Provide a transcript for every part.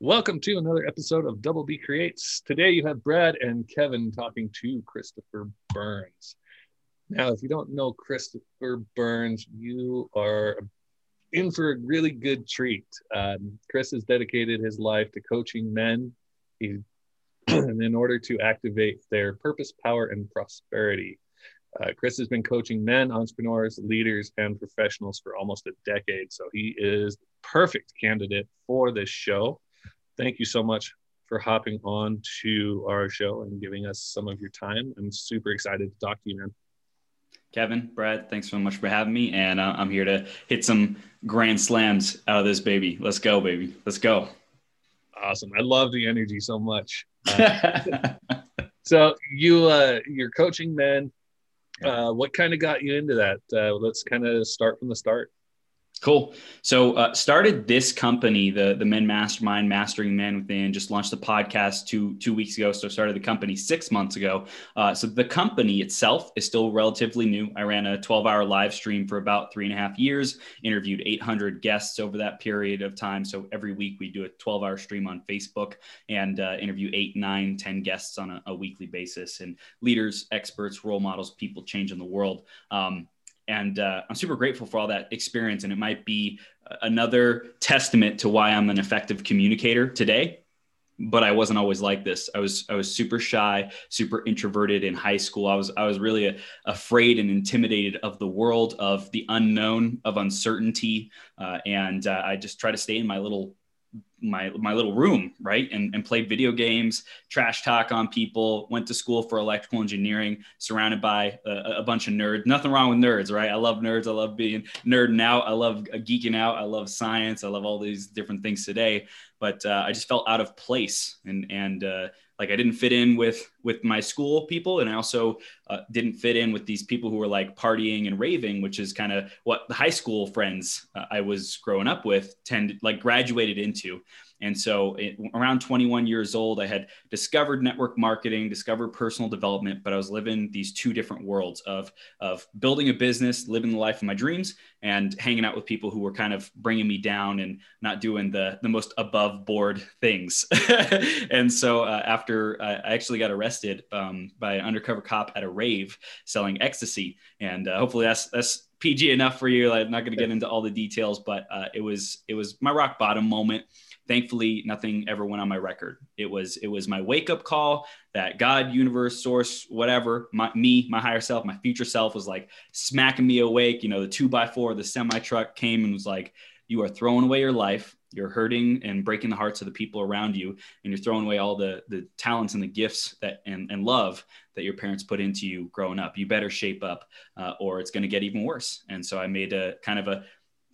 Welcome to another episode of Double B Creates. Today you have Brad and Kevin talking to Christopher Burns. Now, if you don't know Christopher Burns, you are in for a really good treat. Um, Chris has dedicated his life to coaching men in order to activate their purpose, power, and prosperity. Uh, Chris has been coaching men, entrepreneurs, leaders, and professionals for almost a decade. So he is the perfect candidate for this show thank you so much for hopping on to our show and giving us some of your time. I'm super excited to talk to you, man. Kevin, Brad, thanks so much for having me. And uh, I'm here to hit some grand slams out of this baby. Let's go, baby. Let's go. Awesome. I love the energy so much. Uh, so you, uh, you're coaching men. Uh, what kind of got you into that? Uh, let's kind of start from the start. Cool. So uh, started this company, the the Men Mastermind, Mastering Men Within. Just launched the podcast two two weeks ago. So started the company six months ago. Uh, so the company itself is still relatively new. I ran a 12 hour live stream for about three and a half years. Interviewed 800 guests over that period of time. So every week we do a 12 hour stream on Facebook and uh, interview eight, nine, ten guests on a, a, weekly basis and leaders, experts, role models, people changing the world. Um, and uh, I'm super grateful for all that experience. And it might be another testament to why I'm an effective communicator today. But I wasn't always like this. I was I was super shy, super introverted in high school. I was I was really a, afraid and intimidated of the world, of the unknown, of uncertainty, uh, and uh, I just try to stay in my little my my little room, right? And and played video games, trash talk on people, went to school for electrical engineering, surrounded by a, a, bunch of nerds. Nothing wrong with nerds, right? I love nerds. I love being nerding out. I love geeking out. I love science. I love all these different things today. But uh, I just felt out of place and and uh, like I didn't fit in with with my school people, and I also uh, didn't fit in with these people who were like partying and raving, which is kind of what the high school friends uh, I was growing up with tend like graduated into. And so, it, around 21 years old, I had discovered network marketing, discovered personal development, but I was living these two different worlds of, of building a business, living the life of my dreams, and hanging out with people who were kind of bringing me down and not doing the, the most above board things. and so, uh, after I actually got arrested um, by an undercover cop at a rave selling ecstasy, and uh, hopefully that's that's PG enough for you. I'm not going to get into all the details, but uh, it was it was my rock bottom moment thankfully nothing ever went on my record. It was it was my wake up call that god universe source whatever my, me my higher self my future self was like smacking me awake. You know the two by four the semi truck came and was like you are throwing away your life. You're hurting and breaking the hearts of the people around you and you're throwing away all the the talents and the gifts that and, and love that your parents put into you growing up. You better shape up uh, or it's going to get even worse. And so i made a kind of a,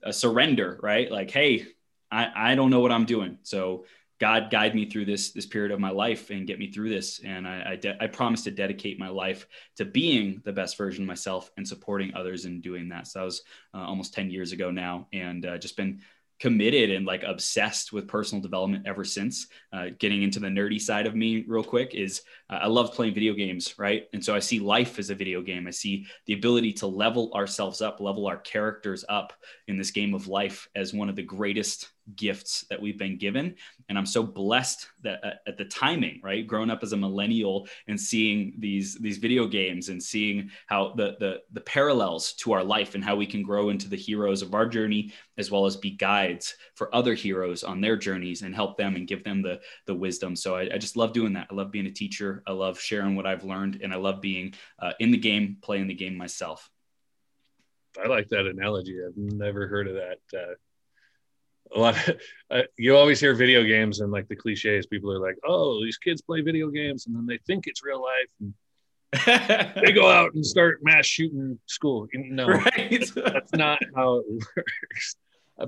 a surrender right? Like hey I, I don't know what I'm doing. So God guide me through this this period of my life and get me through this. And I I, de- I, promise to dedicate my life to being the best version of myself and supporting others in doing that. So that was uh, almost ten years ago now, and uh, just been committed and like obsessed with personal development ever since. Uh, getting into the nerdy side of me real quick is uh, I love playing video games, right? And so I see life as a video game. I see the ability to level ourselves up, level our characters up in this game of life as one of the greatest gifts that we've been given. And i'm so blessed that uh, at the timing right? Growing up as a millennial and seeing these these video games and seeing how the the the parallels to our life and how we can grow into the heroes of our journey as well as be guides for other heroes on their journeys and help them and give them the the wisdom. So i, I just love doing that. I love being a teacher. I love sharing what i've learned and i love being uh, in the game playing the game myself. I like that analogy. I've never heard of that. Uh, a lot of, uh, you always hear video games and like the cliches people are like oh these kids play video games and then they think it's real life and they go out and start mass shooting school no right. that's not how it works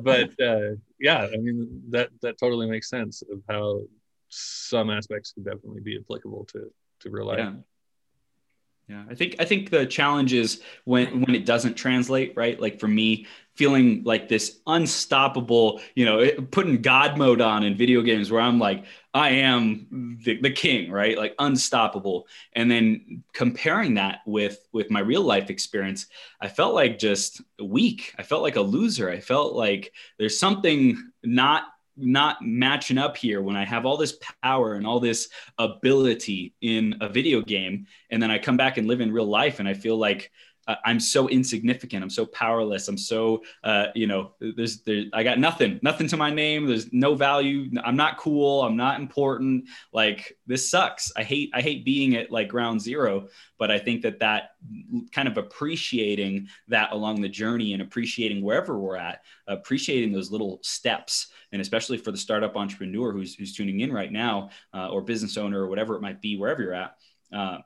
but uh, yeah i mean that that totally makes sense of how some aspects could definitely be applicable to to real life yeah. Yeah, I think I think the challenge is when when it doesn't translate, right? Like for me, feeling like this unstoppable, you know, putting God mode on in video games where I'm like, I am the, the king, right? Like unstoppable. And then comparing that with with my real life experience, I felt like just weak. I felt like a loser. I felt like there's something not not matching up here when I have all this power and all this ability in a video game, and then I come back and live in real life, and I feel like uh, I'm so insignificant. I'm so powerless. I'm so, uh, you know, there's, there, I got nothing, nothing to my name. There's no value. I'm not cool. I'm not important. Like this sucks. I hate, I hate being at like ground zero. But I think that that kind of appreciating that along the journey and appreciating wherever we're at, appreciating those little steps, and especially for the startup entrepreneur who's who's tuning in right now, uh, or business owner or whatever it might be, wherever you're at. Uh,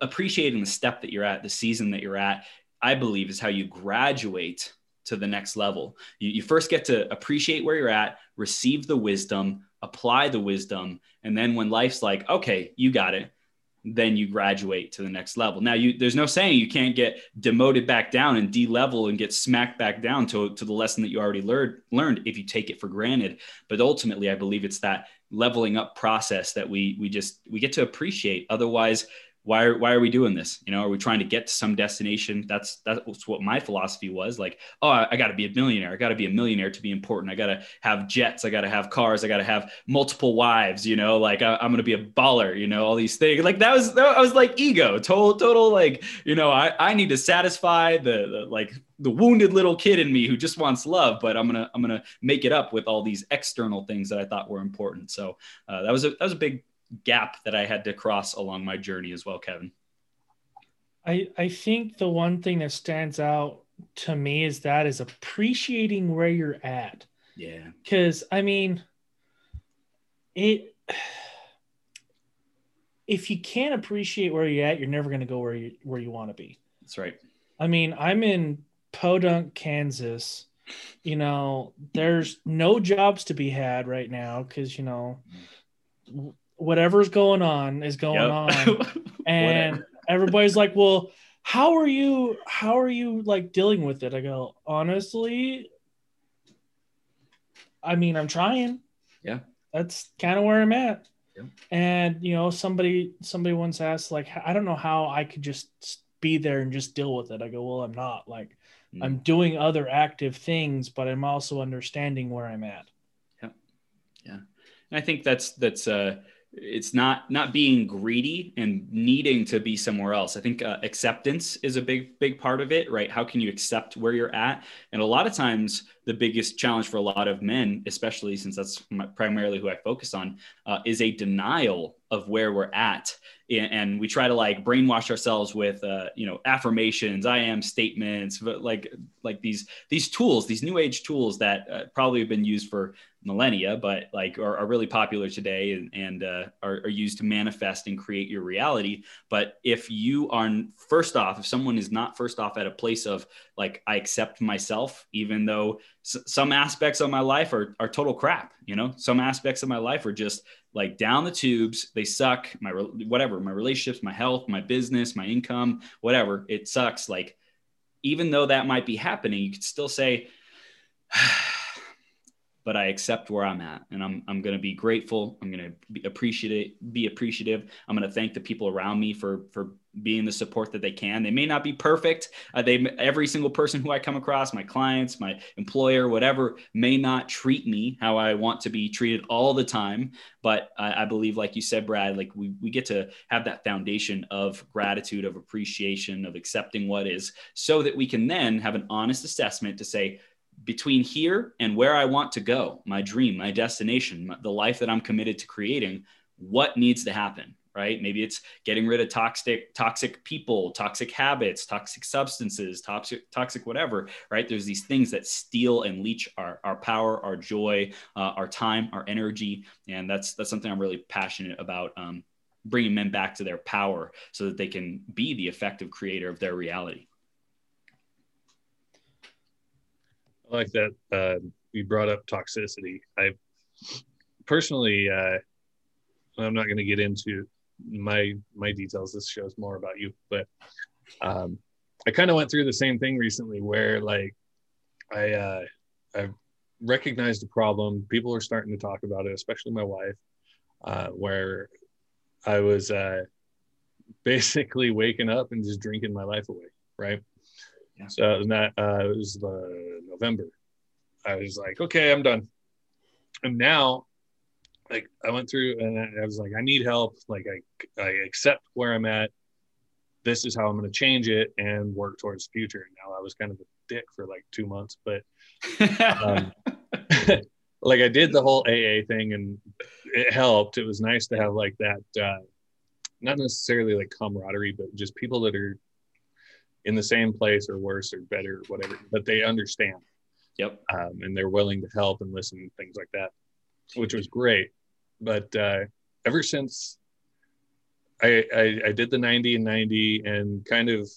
appreciating the step that you're at, the season that you're at, I believe is how you graduate to the next level. You, you, first get to appreciate where you're at, receive the wisdom, apply the wisdom, and then when life's like, okay, you got it, then you graduate to the next level. Now, you there's no saying you can't get demoted back down and de-level and get smacked back down to, to the lesson that you already learned learned if you take it for granted. But ultimately, I believe it's that leveling up process that we we just we get to appreciate. Otherwise, why are, why are we doing this? You know, are we trying to get to some destination? That's that's what my philosophy was. Like, oh, I, I got to be a millionaire. I got to be a millionaire to be important. I got to have jets. I got to have cars. I got to have multiple wives. You know, like I, am gonna be a baller. You know, all these things. Like that was that was like ego, total total. Like you know, I I need to satisfy the, the like the wounded little kid in me who just wants love but i'm gonna i'm gonna make it up with all these external things that i thought were important so uh, that was a that was a big gap that I had to cross along my journey as well, Kevin? I I think the one thing that stands out to me is that is appreciating where you're at. Yeah. Cuz I mean it if you can't appreciate where you're at, you're never going to go where you where you want to be. That's right. I mean, I'm in Podunk, Kansas. You know, there's no jobs to be had right now because you know mm. Whatever's going on is going yep. on. And everybody's like well how are you how are you like dealing with it? I go honestly i mean i'm trying. Yeah. That's kind of where i'm at. Yeah. and you know somebody somebody once asked like i don't know how i could just be there and just deal with it. I go well i'm not. Like mm. i'm doing other active things but i'm also understanding where i'm at. Yeah yeah. And i think that's that's uh it's not not being greedy and needing to be somewhere else. I think uh, acceptance is a big big part of it right? How can you accept where you're at? And a lot of times the biggest challenge for a lot of men especially since that's primarily who i focus on uh, is a denial of where we're at. And we try to like brainwash ourselves with uh, you know affirmations i am statements but like like these these tools these new age tools that uh, probably have been used for millennia, but like are, are really popular today and, and uh, are, are, used to manifest and create your reality. But if you are first off, if someone is not first off at a place of like, I accept myself, even though s- some aspects of my life are, are total crap, you know, some aspects of my life are just like down the tubes. They suck. My, whatever, my relationships, my health, my business, my income, whatever, it sucks. Like, even though that might be happening, you could still say, but I accept where I'm at and I'm, I'm going to be grateful. I'm going to be appreciative, be appreciative. I'm going to thank the people around me for, for being the support that they can. They may not be perfect. Uh, they, every single person who I come across, my clients, my employer, whatever, may not treat me how I want to be treated all the time. But I, I believe, like you said, Brad, like we, we get to have that foundation of gratitude, of appreciation, of accepting what is so that we can then have an honest assessment to say, between here and where I want to go, my dream, my destination, the life that I'm committed to creating, what needs to happen, right? Maybe it's getting rid of toxic toxic people, toxic habits, toxic substances, toxic toxic whatever, right? There's these things that steal and leech our, our power, our joy, uh, our time, our energy, and that's that's something I'm really passionate about. Um, bringing men back to their power so that they can be the effective creator of their reality. I like that uh, you brought up toxicity. I personally, uh, I'm not going to get into my my details. This show's more about you, but um, I kind of went through the same thing recently, where like I uh, I recognized a problem. People are starting to talk about it, especially my wife, uh, where I was uh, basically waking up and just drinking my life away, right? Yeah. So that uh, it was the November. I was like, okay, I'm done. and now like I went through and I was like, I need help. Like I, I accept where I'm at. This is how I'm going to change it and work towards the future. And now I was kind of a dick for like two months, but um, like I did the whole AA thing and it helped. It was nice to have like that, uh, not necessarily like camaraderie, but just people that are in the same place or worse or better, whatever, but they understand. Yep. Um, and they're willing to help and listen and things like that, which was great but uh, ever since I, I, I did the 90 and 90 and kind of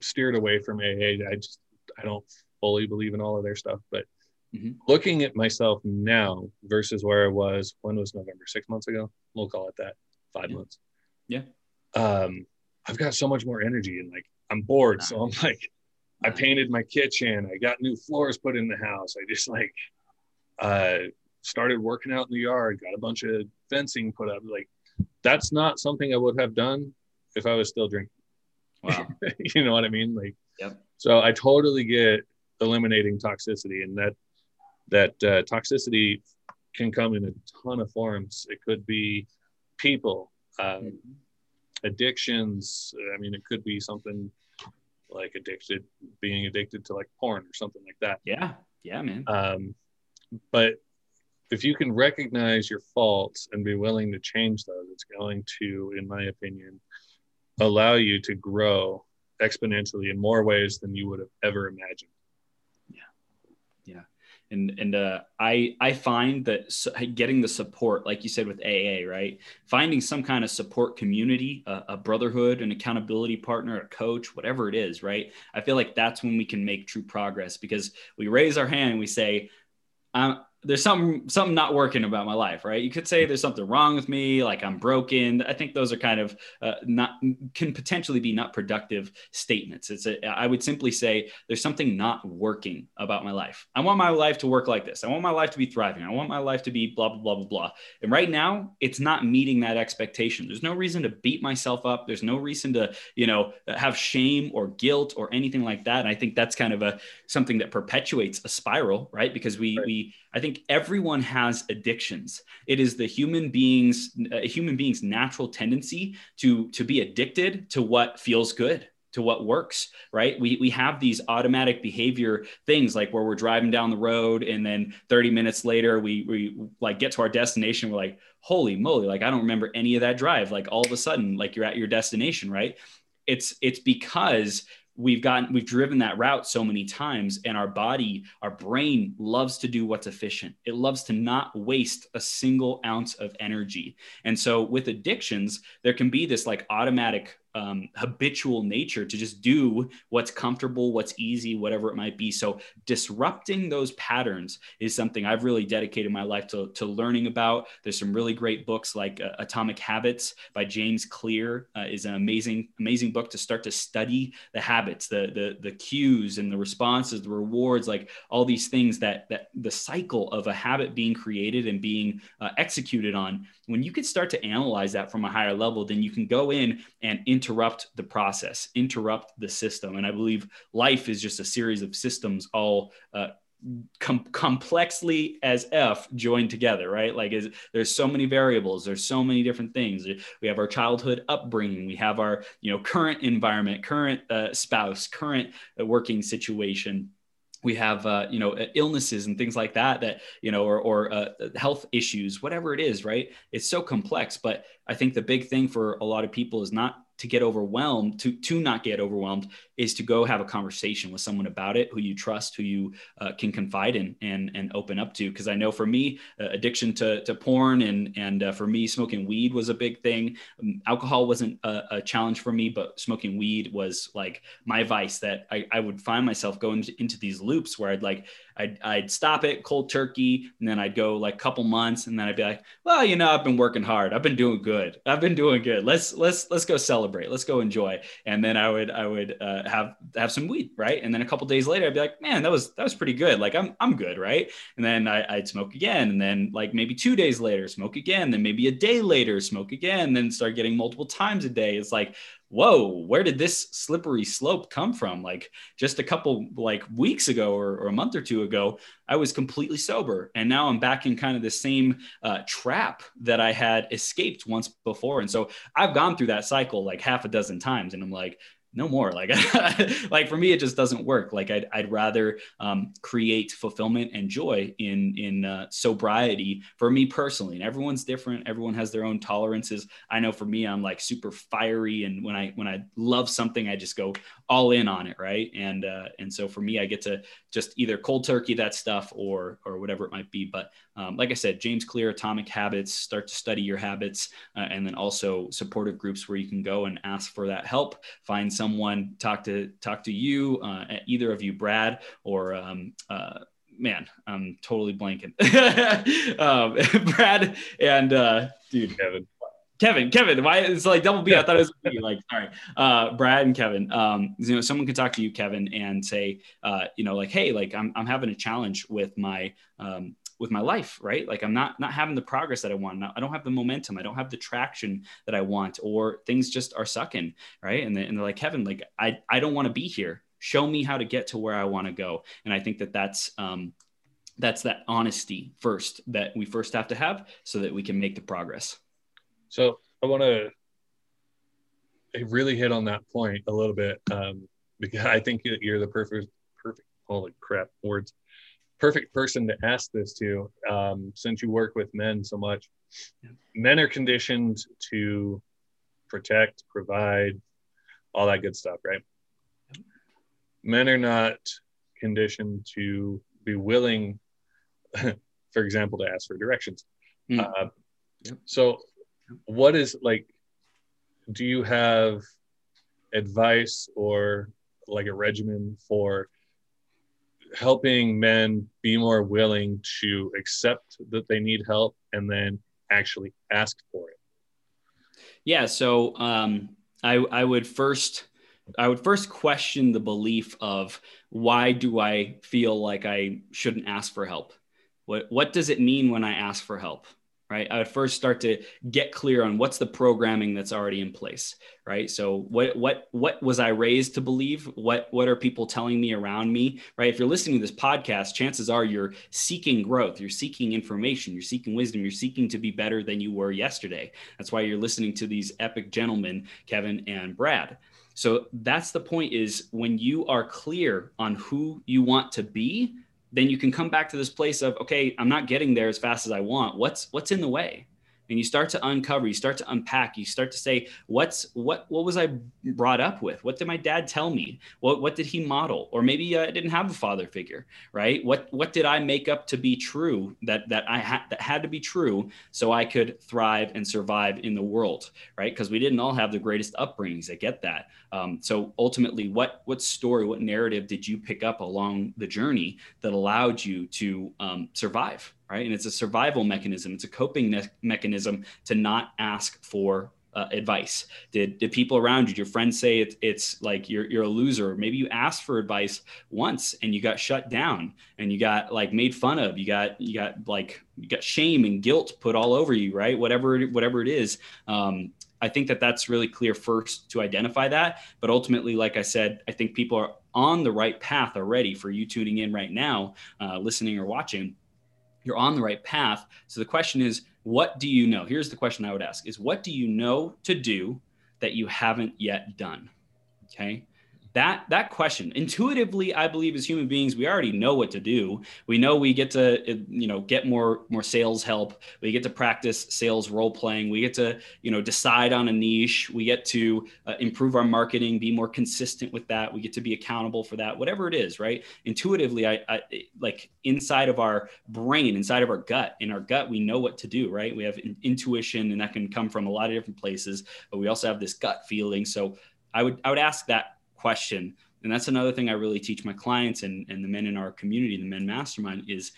steered away from AA, I just I don't fully believe in all of their stuff. But mm-hmm. looking at myself now versus where I was when was November six months ago, we'll call it that, five yeah. months. Yeah. Um, I've got so much more energy and like I'm bored, so I'm like, I painted my kitchen. I got new floors put in the house. I just like uh started working out in the yard, got a bunch of fencing put up. Like that's not something I would have done if I was still drinking. Wow. you know what I mean? Like, yep. so I totally get eliminating toxicity and that, that uh, toxicity can come in a ton of forms. It could be people, um, mm-hmm. addictions. I mean, it could be something like addicted, being addicted to like porn or something like that. Yeah. Yeah, man. Um, but if you can recognize your faults and be willing to change those, it's going to, in my opinion, allow you to grow exponentially in more ways than you would have ever imagined. And, and uh, I, I find that getting the support, like you said with AA, right? Finding some kind of support community, a, a brotherhood, an accountability partner, a coach, whatever it is, right? I feel like that's when we can make true progress because we raise our hand and we say, I'm, there's something something not working about my life right? You could say there's something wrong with me like i'm broken. I think those are kind of uh, not can potentially be not productive statements. It's a, i would simply say there's something not working about my life. I want my life to work like this. I want my life to be thriving. I want my life to be blah blah blah blah blah. And right now it's not meeting that expectation. There's no reason to beat myself up. There's no reason to you know have shame or guilt or anything like that. And i think that's kind of a something that perpetuates a spiral right? Because we right. we I think everyone has addictions. It is the human being's human being's natural tendency to to be addicted to what feels good to what works right? We, we have these automatic behavior things like where we're driving down the road and then 30 minutes later we we like get to our destination we're like holy moly like i don't remember any of that drive. Like all of a sudden like you're at your destination right? It's it's because we've gotten we've driven that route so many times and our body our brain loves to do what's efficient. It loves to not waste a single ounce of energy. And so with addictions there can be this like automatic um, habitual nature to just do what's comfortable, what's easy, whatever it might be. So disrupting those patterns is something I've really dedicated my life to, to learning about. There's some really great books like uh, Atomic Habits by James Clear uh, is an amazing, amazing book to start to study the habits, the, the, the cues and the responses, the rewards, like all these things that, that the cycle of a habit being created and being uh, executed on. When you can start to analyze that from a higher level, then you can go in and interrupt the process, interrupt the system. And I believe life is just a series of systems all uh, com- complexly as f joined together right? Like is, there's so many variables there's so many different things. We have our childhood upbringing we have our you know current environment current uh, spouse current uh, working situation we have uh, you know illnesses and things like that that you know or, or uh, health issues whatever it is right? It's so complex but i think the big thing for a lot of people is not to get overwhelmed to to not get overwhelmed is to go have a conversation with someone about it who you trust who you uh, can confide in and and open up to. Because i know for me uh, addiction to, to porn and and uh, for me smoking weed was a big thing. Um, alcohol wasn't a, a, challenge for me but smoking weed was like my vice that i, I would find myself going into these loops where i'd like I'd, I'd stop it cold turkey and then I'd go like a couple months and then I'd be like, well, you know, I've been working hard. I've been doing good. I've been doing good. Let's, let's, let's go celebrate. Let's go enjoy. And then I would, I would uh, have, have some weed. Right. And then a couple days later, I'd be like, man, that was, that was pretty good. Like I'm, I'm good. Right. And then I, I'd smoke again. And then like maybe two days later, smoke again. Then maybe a day later, smoke again, then start getting multiple times a day. It's like, whoa, where did this slippery slope come from? Like just a couple like weeks ago or, or a month or two ago, I was completely sober. And now I'm back in kind of the same uh, trap that I had escaped once before. And so I've gone through that cycle like half a dozen times. And I'm like, no more. Like like for me it just doesn't work. Like i'd, I'd rather um, create fulfillment and joy in in uh, sobriety for me personally. And everyone's different. Everyone has their own tolerances. I know for me i'm like super fiery. And when i when i love something i just go all in on it right? And uh, and so for me i get to just either cold turkey that stuff or or whatever it might be. But um, like i said james clear atomic habits start to study your habits uh, and then also supportive groups where you can go and ask for that help find someone talk to talk to you uh, either of you brad or um, uh, man, I'm totally blanking. um, Brad and uh, dude, Kevin. Kevin, Kevin, why it's like double B? I thought it was B. Like, sorry, uh, Brad and Kevin. Um, you know, someone could talk to you, Kevin, and say, uh, you know, like, hey, like I'm I'm having a challenge with my um, with my life, right? Like I'm not not having the progress that I want. I don't have the momentum. I don't have the traction that I want, or things just are sucking, right? And, they, and they're like, Kevin, like I I don't want to be here. Show me how to get to where I want to go. And I think that that's um, that's that honesty first that we first have to have so that we can make the progress. So I want to really hit on that point a little bit um, because I think you're the perfect, perfect, holy crap, words, perfect person to ask this to um, since you work with men so much. Yeah. Men are conditioned to protect, provide, all that good stuff, right? Men are not conditioned to be willing, for example, to ask for directions. Mm. Uh, yep. So what is like do you have advice or like a regimen for helping men be more willing to accept that they need help and then actually ask for it. Yeah so um, I, I would first i would first question the belief of why do i feel like i shouldn't ask for help? What, what does it mean when i ask for help right? I would first start to get clear on what's the programming that's already in place right? So what what what was i raised to believe? What what are people telling me around me right? If you're listening to this podcast chances are you're seeking growth you're seeking information you're seeking wisdom you're seeking to be better than you were yesterday. That's why you're listening to these epic gentlemen kevin and brad. So that's the point is when you are clear on who you want to be then you can come back to this place of okay i'm not getting there as fast as i want. What's what's in the way and you start to uncover you start to unpack you start to say what's what what was i brought up with? What did my dad tell me? What what did he model? Or maybe uh, i didn't have a father figure right? What what did i make up to be true that that i had that had to be true so i could thrive and survive in the world right? Because we didn't all have the greatest upbringings i get that. Um, so ultimately what what story what narrative did you pick up along the journey that allowed you to um, survive right? And it's a survival mechanism. It's a coping ne- mechanism to not ask for uh, advice. Did did people around you, your friends, say it, it's like you're you're a loser? Maybe you asked for advice once and you got shut down and you got like made fun of. You got you got like you got shame and guilt put all over you, right? Whatever whatever it is. Um, I think that that's really clear first to identify that. But ultimately, like I said, I think people are on the right path already for you tuning in right now, uh, listening or watching you're on the right path. So the question is, what do you know? Here's the question I would ask is what do you know to do that you haven't yet done? Okay that that question intuitively i believe as human beings we already know what to do. We know we get to you know get more more sales help. We get to practice sales role playing. We get to you know decide on a niche. We get to uh, improve our marketing be more consistent with that. We get to be accountable for that whatever it is right? Intuitively I, I like inside of our brain inside of our gut in our gut we know what to do right? We have intuition and that can come from a lot of different places but we also have this gut feeling. So i would i would ask that question. And that's another thing i really teach my clients and, and the men in our community the men mastermind is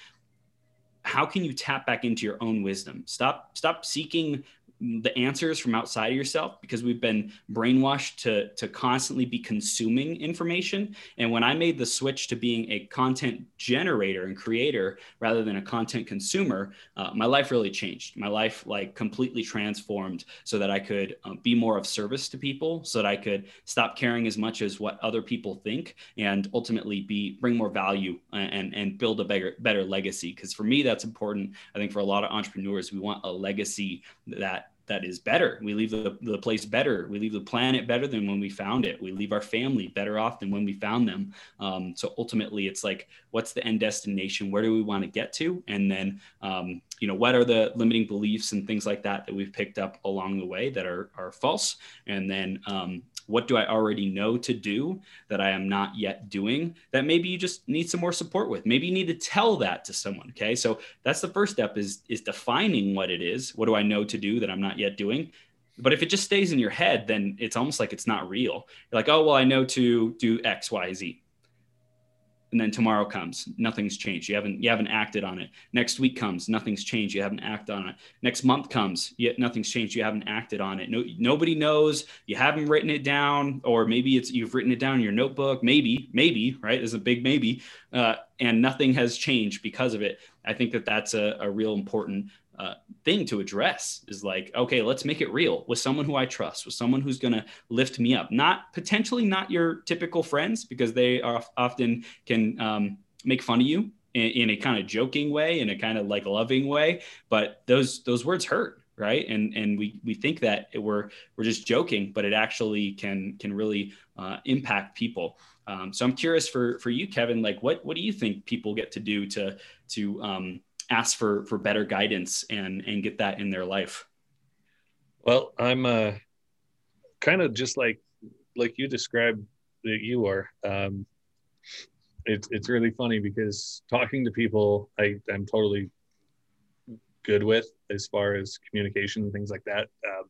how can you tap back into your own wisdom? Stop stop seeking the answers from outside of yourself because we've been brainwashed to to constantly be consuming information. And when i made the switch to being a content generator and creator rather than a content consumer uh, my life really changed. My life like completely transformed so that i could uh, be more of service to people so that i could stop caring as much as what other people think and ultimately be bring more value and and build a better better legacy. Because for me that's important i think for a lot of entrepreneurs we want a legacy that that is better. We leave the, the place better. We leave the planet better than when we found it. We leave our family better off than when we found them. Um, so ultimately, it's like, what's the end destination? Where do we want to get to? And then, um, you know, what are the limiting beliefs and things like that that we've picked up along the way that are, are false? And then, um, what do I already know to do that I am not yet doing that maybe you just need some more support with? Maybe you need to tell that to someone. Okay. So that's the first step is, is defining what it is. What do I know to do that I'm not yet doing? But if it just stays in your head, then it's almost like it's not real. You're like, oh, well, I know to do X, Y, Z and then tomorrow comes. Nothing's changed. You haven't you haven't acted on it. Next week comes. Nothing's changed. You haven't acted on it. Next month comes. Yet nothing's changed. You haven't acted on it. No nobody knows. You haven't written it down or maybe it's you've written it down in your notebook. Maybe maybe right? There's a big maybe. Uh, and nothing has changed because of it. I think that that's a, a real important uh, thing to address is like okay let's make it real with someone who i trust with someone who's going to lift me up not potentially not your typical friends because they are often can um, make fun of you in, in a kind of joking way in a kind of like loving way but those those words hurt right? And and we we think that we're we're just joking but it actually can can really uh, impact people. Um, so i'm curious for for you kevin like what what do you think people get to do to to um, ask for for better guidance and and get that in their life. Well i'm uh kind of just like like you described that you are um it's it's really funny because talking to people i i'm totally good with as far as communication and things like that. Uh,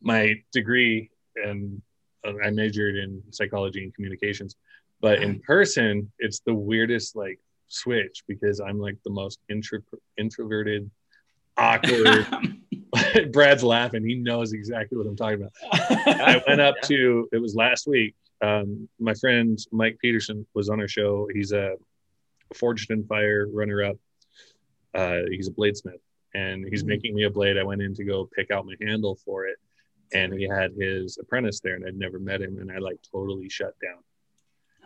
my degree and uh, i majored in psychology and communications but in person it's the weirdest like switch because I'm like the most intro- introverted, awkward. Brad's laughing. He knows exactly what I'm talking about. I went up to it was last week. Um, my friend Mike Peterson was on our show. He's a forged in fire runner up. Uh, he's a bladesmith and he's mm-hmm. making me a blade. I went in to go pick out my handle for it, and he had his apprentice there, and I'd never met him, and I like totally shut down.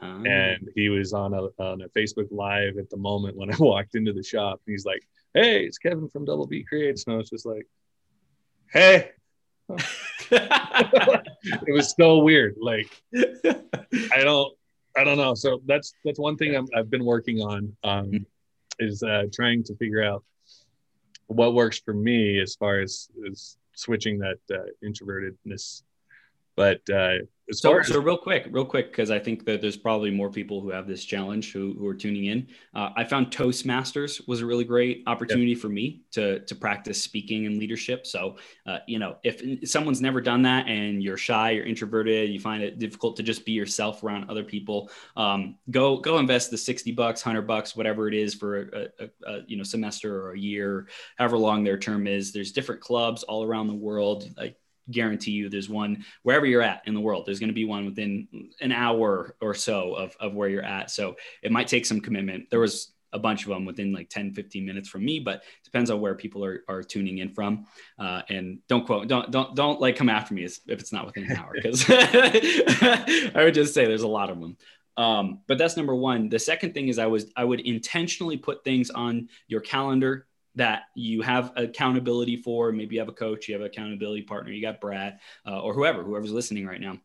Oh. And he was on a on a Facebook Live at the moment when I walked into the shop. And he's like, "Hey, it's Kevin from Double B Creates," and I was just like, "Hey." it was so weird. Like, I don't, I don't know. So that's that's one thing i have been working on um, mm-hmm. is uh, trying to figure out what works for me as far as, as switching that uh, introvertedness. But uh, so, so real quick, real quick, because I think that there's probably more people who have this challenge who, who are tuning in. Uh, I found Toastmasters was a really great opportunity for me to to practice speaking and leadership. So, uh, you know, if someone's never done that and you're shy, you're introverted, you find it difficult to just be yourself around other people, um, go go invest the sixty bucks, hundred bucks, whatever it is for a, a, a, you know semester or a year, however long their term is. There's different clubs all around the world. Like guarantee you there's one wherever you're at in the world. There's going to be one within an hour or so of, of where you're at. So it might take some commitment. There was a bunch of them within like 10 15 minutes from me but depends on where people are, are tuning in from. Uh, and don't quote don't don't don't like come after me if it's not within an hour because i would just say there's a lot of them um, but that's number one. The second thing is i was i would intentionally put things on your calendar that you have accountability for. Maybe you have a coach, you have an accountability partner, you got Brad uh, or whoever, whoever's listening right now.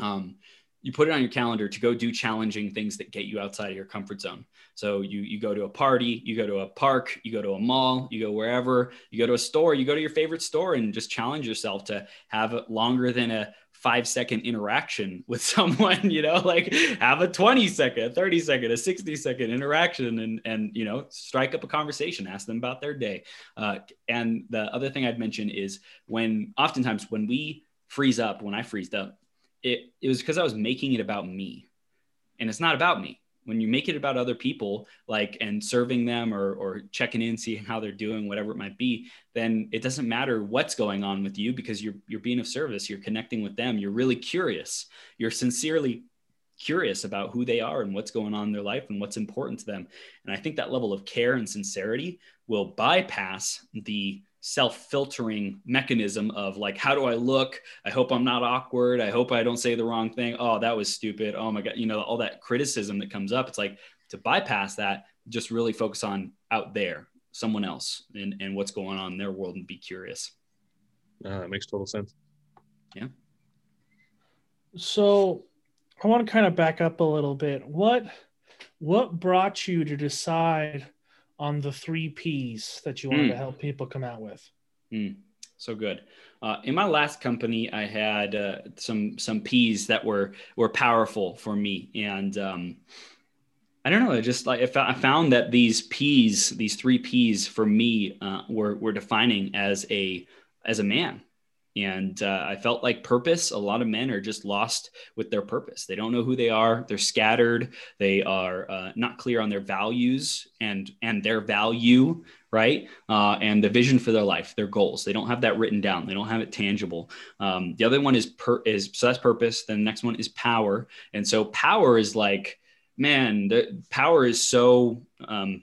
Um, you put it on your calendar to go do challenging things that get you outside of your comfort zone. So you you go to a party, you go to a park, you go to a mall, you go wherever, you go to a store, you go to your favorite store and just challenge yourself to have longer than a five second interaction with someone, you know, like have a 20 second, a 30 second, a 60 second interaction and, and, you know, strike up a conversation, ask them about their day. Uh, and the other thing I'd mention is when oftentimes when we freeze up, when I freezed up, it, it was because I was making it about me and it's not about me when you make it about other people like and serving them or or checking in seeing how they're doing whatever it might be then it doesn't matter what's going on with you because you're you're being of service you're connecting with them you're really curious you're sincerely curious about who they are and what's going on in their life and what's important to them. And i think that level of care and sincerity will bypass the self-filtering mechanism of like how do i look? I hope i'm not awkward. I hope i don't say the wrong thing. Oh that was stupid. Oh my god. You know all that criticism that comes up it's like to bypass that just really focus on out there someone else and, and what's going on in their world and be curious. Uh, that makes total sense. Yeah. So i want to kind of back up a little bit. What what brought you to decide on the three P's that you wanted mm. to help people come out with. Mm. So good. Uh, in my last company, I had uh, some some P's that were were powerful for me, and um, I don't know. I just like I found that these P's, these three P's, for me, uh, were were defining as a as a man and uh, I felt like purpose. A lot of men are just lost with their purpose. They don't know who they are. They're scattered. They are uh, not clear on their values and and their value, right? Uh, and the vision for their life, their goals. They don't have that written down. They don't have it tangible. Um, the other one is per is so that's purpose. Then the next one is power. And so power is like, man, the power is so. Um,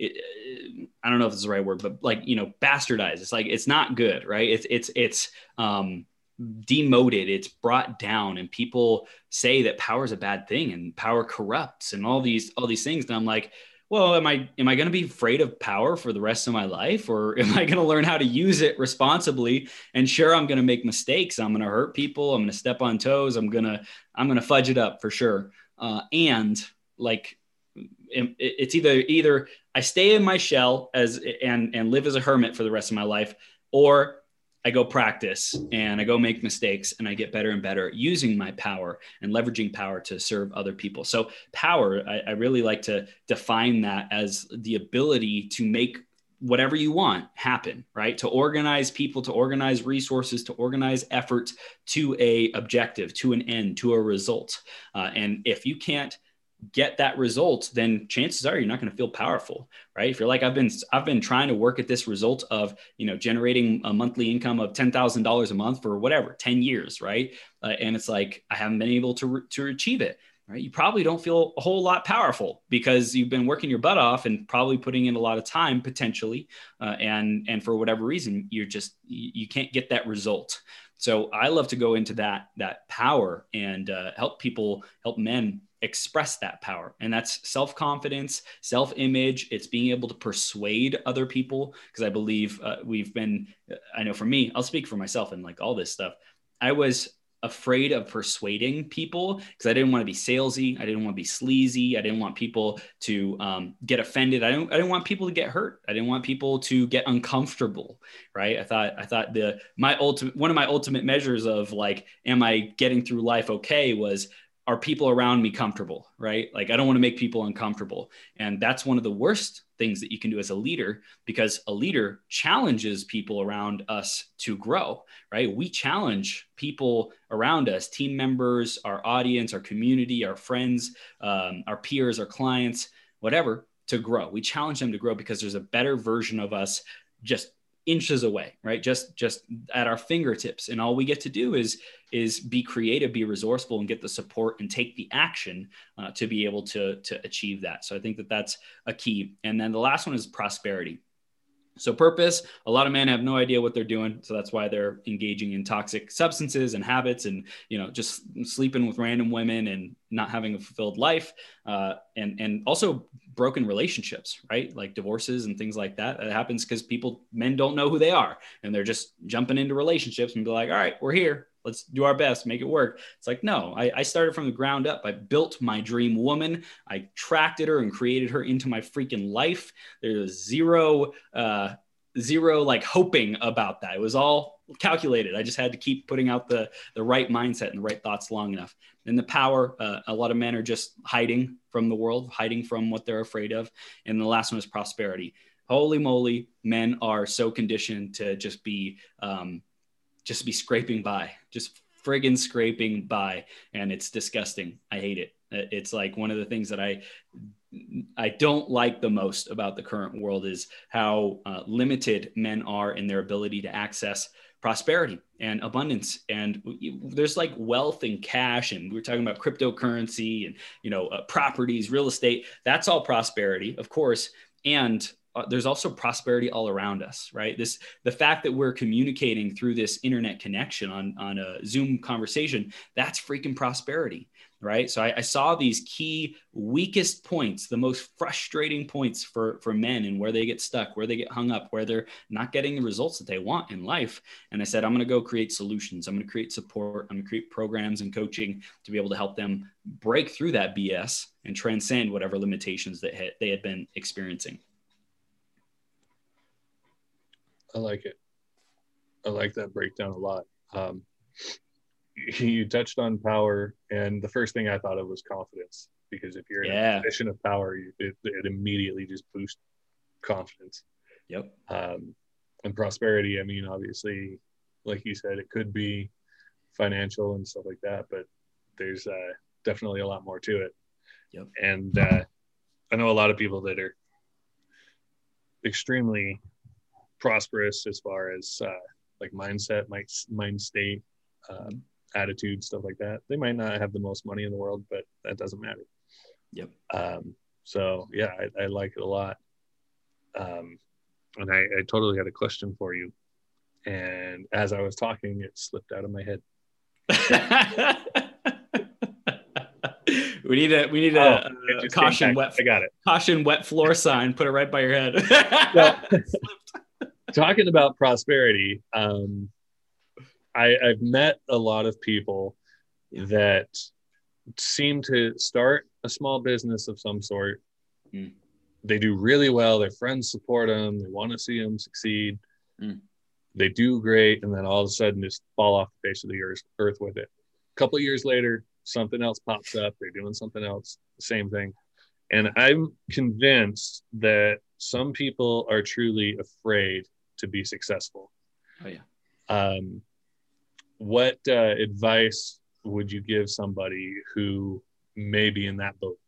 it, I don't know if it's the right word, but like you know, bastardized. It's like it's not good, right? It's it's it's um, demoted. It's brought down, and people say that power is a bad thing and power corrupts and all these all these things. And I'm like, well, am I am I going to be afraid of power for the rest of my life, or am I going to learn how to use it responsibly? And sure, I'm going to make mistakes. I'm going to hurt people. I'm going to step on toes. I'm gonna I'm going to fudge it up for sure. Uh, and like it's either either I stay in my shell as and and live as a hermit for the rest of my life, or I go practice and I go make mistakes and I get better and better using my power and leveraging power to serve other people. So, power, I, I, really like to define that as the ability to make whatever you want happen, right? To organize people, to organize resources, to organize effort to a objective, to an end, to a result. Uh, and if you can't get that result then chances are you're not going to feel powerful right? If you're like i've been i've been trying to work at this result of you know generating a monthly income of $10000 a month for whatever 10 years right? Uh, and it's like i haven't been able to re- to achieve it right? You probably don't feel a whole lot powerful because you've been working your butt off and probably putting in a lot of time potentially uh, and and for whatever reason you're just you, can't get that result. So i love to go into that that power and uh, help people help men express that power and that's self-confidence self-image it's being able to persuade other people because i believe uh, we've been uh, i know for me i'll speak for myself and like all this stuff i was afraid of persuading people because I didn't want to be salesy. I didn't want to be sleazy. I didn't want people to um, get offended. I didn't, I didn't want people to get hurt. I didn't want people to get uncomfortable. Right. I thought, I thought the, my ultimate, one of my ultimate measures of like, am I getting through life okay was are people around me comfortable, right? Like I don't want to make people uncomfortable. And that's one of the worst things that you can do as a leader because a leader challenges people around us to grow, right? We challenge people around us, team members, our audience, our community, our friends, um, our peers, our clients, whatever, to grow. We challenge them to grow because there's a better version of us just inches away right? Just just at our fingertips. And all we get to do is is be creative be resourceful and get the support and take the action uh, to be able to to achieve that. So i think that that's a key. And then the last one is prosperity so purpose, a lot of men have no idea what they're doing. So that's why they're engaging in toxic substances and habits and, you know, just sleeping with random women and not having a fulfilled life. Uh, and, and also broken relationships, right? Like divorces and things like that. That happens because people, men don't know who they are and they're just jumping into relationships and be like, all right, we're here let's do our best make it work. It's like no I, I, started from the ground up. I built my dream woman. I tracked her and created her into my freaking life. There's zero uh zero like hoping about that. It was all calculated. I just had to keep putting out the the right mindset and the right thoughts long enough. And the power uh, a lot of men are just hiding from the world hiding from what they're afraid of. And the last one is prosperity. Holy moly men are so conditioned to just be um, just be scraping by, just friggin' scraping by. And it's disgusting. I hate it. It's like one of the things that I I don't like the most about the current world is how uh, limited men are in their ability to access prosperity and abundance and there's like wealth and cash and we are talking about cryptocurrency and you know uh, properties real estate that's all prosperity of course and uh, there's also prosperity all around us right this the fact that we're communicating through this internet connection on on a zoom conversation that's freaking prosperity right? So I, I, saw these key weakest points, the most frustrating points for for men, and where they get stuck, where they get hung up, where they're not getting the results that they want in life. And I said, I'm going to go create solutions. I'm going to create support. I'm going to create programs and coaching to be able to help them break through that BS and transcend whatever limitations that they had been experiencing. I like it. I like that breakdown a lot. Um, you touched on power, and the first thing I thought of was confidence. Because if you're in yeah. a position of power, it, it immediately just boosts confidence. Yep. Um, and prosperity, I mean, obviously, like you said, it could be financial and stuff like that, but there's uh, definitely a lot more to it. Yep. And uh, I know a lot of people that are extremely prosperous as far as uh, like mindset, mind, mind state, um, attitude, stuff like that. They might not have the most money in the world, but that doesn't matter. Yep. Um, so yeah, I, I, like it a lot. Um, and I, I totally had a question for you. And as I was talking, it slipped out of my head. we need a we need a, oh, a caution wet. I got it. Caution wet floor sign. Put it right by your head. talking about prosperity, um, I, I've met a lot of people that seem to start a small business of some sort. Mm. They do really well. Their friends support them. They want to see them succeed. Mm. They do great, and then all of a sudden just fall off the face of the earth, earth with it. A couple years later, something else pops up. They're doing something else, the same thing. And I'm convinced that some people are truly afraid to be successful. Oh yeah. Um, what uh, advice would you give somebody who may be in that boat?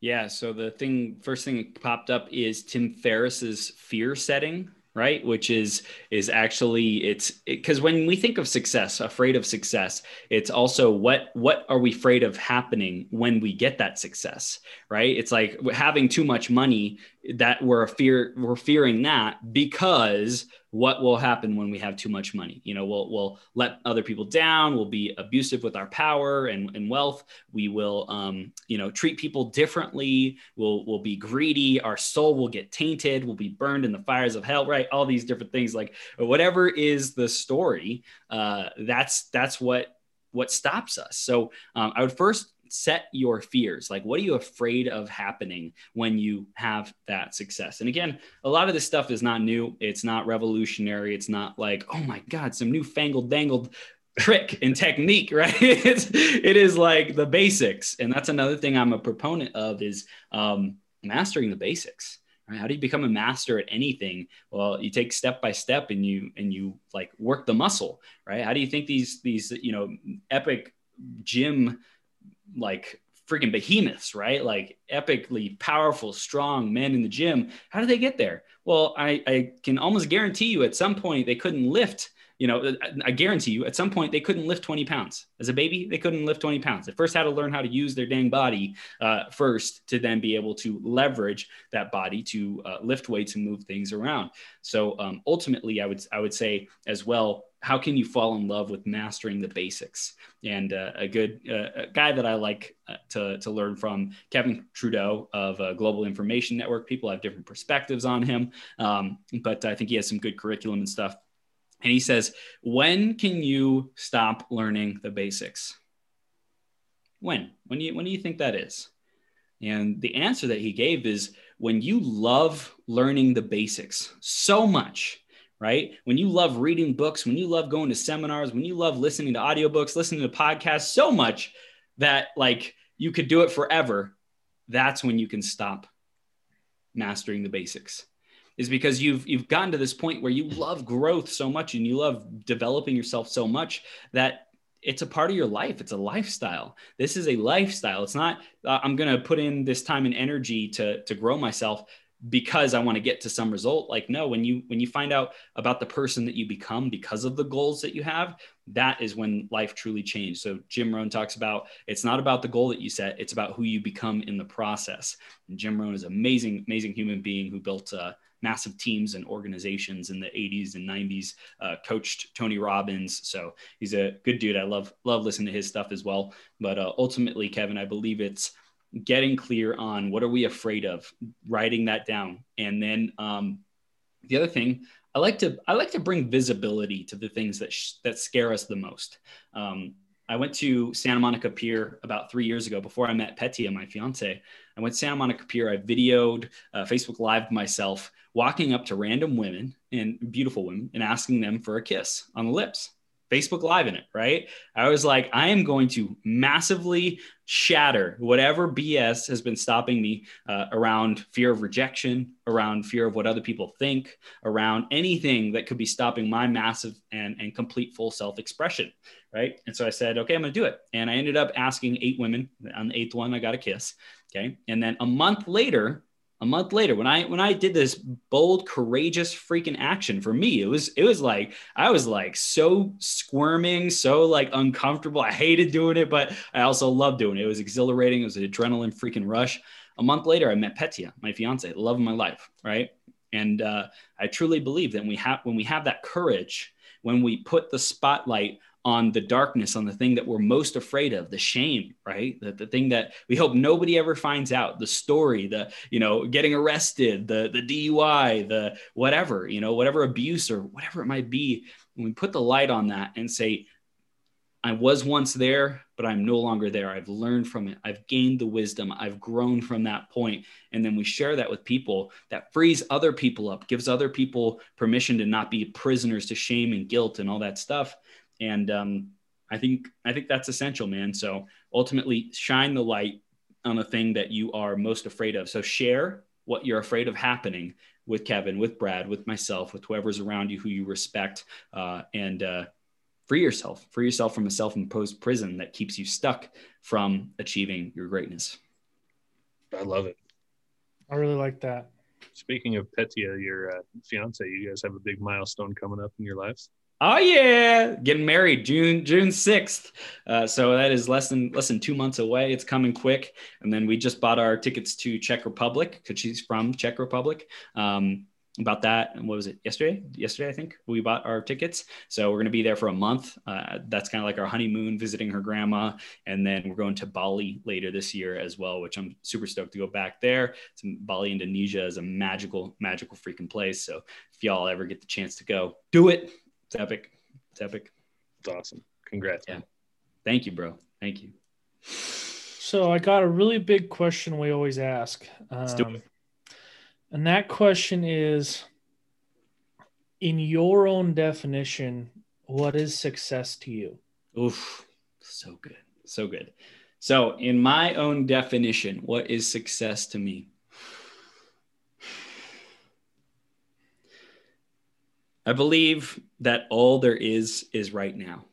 Yeah. So the thing, first thing that popped up is Tim Ferriss's fear setting right? Which is is actually it's because it, when we think of success afraid of success it's also what what are we afraid of happening when we get that success right? It's like having too much money that we're fear we're fearing that because what will happen when we have too much money? You know we'll we'll let other people down we'll be abusive with our power and, and wealth. We will um, you know treat people differently. We'll we'll be greedy. Our soul will get tainted. We'll be burned in the fires of hell right? All these different things. Like whatever is the story uh, that's that's what what stops us. So um, i would first set your fears. Like what are you afraid of happening when you have that success? And again a lot of this stuff is not new. It's not revolutionary. It's not like oh my god some new fangled dangled trick and technique right? It's it is like the basics. And that's another thing i'm a proponent of is um, mastering the basics right? How do you become a master at anything? Well you take step by step and you and you like work the muscle right? How do you think these these you know epic gym like freaking behemoths, right? Like epically powerful, strong men in the gym. How do they get there? Well, I, I can almost guarantee you at some point they couldn't lift you know, I guarantee you at some point they couldn't lift 20 pounds. As a baby, they couldn't lift 20 pounds. They first had to learn how to use their dang body uh, first to then be able to leverage that body to uh, lift weights and move things around. So um, ultimately, I would, I would say as well, how can you fall in love with mastering the basics? And uh, a good uh, a guy that I like uh, to, to learn from, Kevin Trudeau of uh, Global Information Network. People have different perspectives on him, um, but I think he has some good curriculum and stuff and he says, When can you stop learning the basics? When? When do you, when do you think that is? And the answer that he gave is when you love learning the basics so much, right? When you love reading books, when you love going to seminars, when you love listening to audiobooks, listening to podcasts so much that like you could do it forever, that's when you can stop mastering the basics is because you've you've gotten to this point where you love growth so much and you love developing yourself so much that it's a part of your life. It's a lifestyle. This is a lifestyle. It's not, uh, I'm going to put in this time and energy to, to grow myself because I want to get to some result. Like, no, when you, when you find out about the person that you become because of the goals that you have, that is when life truly changed. So Jim Rohn talks about, it's not about the goal that you set. It's about who you become in the process. And Jim Rohn is an amazing, amazing human being who built, uh, massive teams and organizations in the 80s and 90s. Uh, coached Tony Robbins, so he's a good dude. I love love listening to his stuff as well. But uh, ultimately, Kevin, I believe it's getting clear on what are we afraid of, writing that down, and then um, the other thing. I like to I like to bring visibility to the things that sh- that scare us the most. Um, I went to Santa Monica Pier about three years ago before I met Petia, my fiance. I went to Santa Monica Pier. I videoed, uh, Facebook Live myself walking up to random women and beautiful women and asking them for a kiss on the lips. Facebook Live in it, right? I was like, I am going to massively shatter whatever BS has been stopping me uh, around fear of rejection, around fear of what other people think, around anything that could be stopping my massive and, and complete full self expression, right? And so I said, okay, I'm going to do it. And I ended up asking eight women. On the eighth one, I got a kiss. Okay. And then a month later, a month later when i when i did this bold courageous freaking action for me it was it was like i was like so squirming so like uncomfortable. I hated doing it but i also loved doing it. It was exhilarating. It was an adrenaline freaking rush. A month later i met petia my fiance love of my life right? And uh, i truly believe that we have when we have that courage when we put the spotlight on the darkness, on the thing that we're most afraid of, the shame, right? The, the thing that we hope nobody ever finds out, the story, the, you know, getting arrested, the, the DUI, the whatever, you know, whatever abuse or whatever it might be. When we put the light on that and say, I was once there, but I'm no longer there. I've learned from it. I've gained the wisdom. I've grown from that point. And then we share that with people that frees other people up, gives other people permission to not be prisoners to shame and guilt and all that stuff and um, I think I think that's essential, man. So ultimately, shine the light on the thing that you are most afraid of. So share what you're afraid of happening with Kevin, with Brad, with myself, with whoever's around you who you respect, uh, and uh, free yourself. Free yourself from a self-imposed prison that keeps you stuck from achieving your greatness. I love it. I really like that. Speaking of Petia, your uh, fiance, you guys have a big milestone coming up in your lives. Oh yeah, getting married June June sixth. Uh, so that is less than less than two months away. It's coming quick. And then we just bought our tickets to Czech Republic because she's from Czech Republic. Um, about that, what was it yesterday? Yesterday, I think we bought our tickets. So we're to be there for a month. Uh, that's kind of like our honeymoon, visiting her grandma, and then we're going to Bali later this year as well, which I'm super stoked to go back there. Some Bali, Indonesia is a magical, magical freaking place. So if y'all ever get the chance to go, do it it's epic. It's epic. It's awesome. Congrats. Yeah. Thank you, bro. Thank you. So I got a really big question we always ask. Um, Let's do it. Um, and that question is in your own definition, what is success to you? Oof. So good. So good. So, in my own definition, what is success to me? I believe that all there is is right now.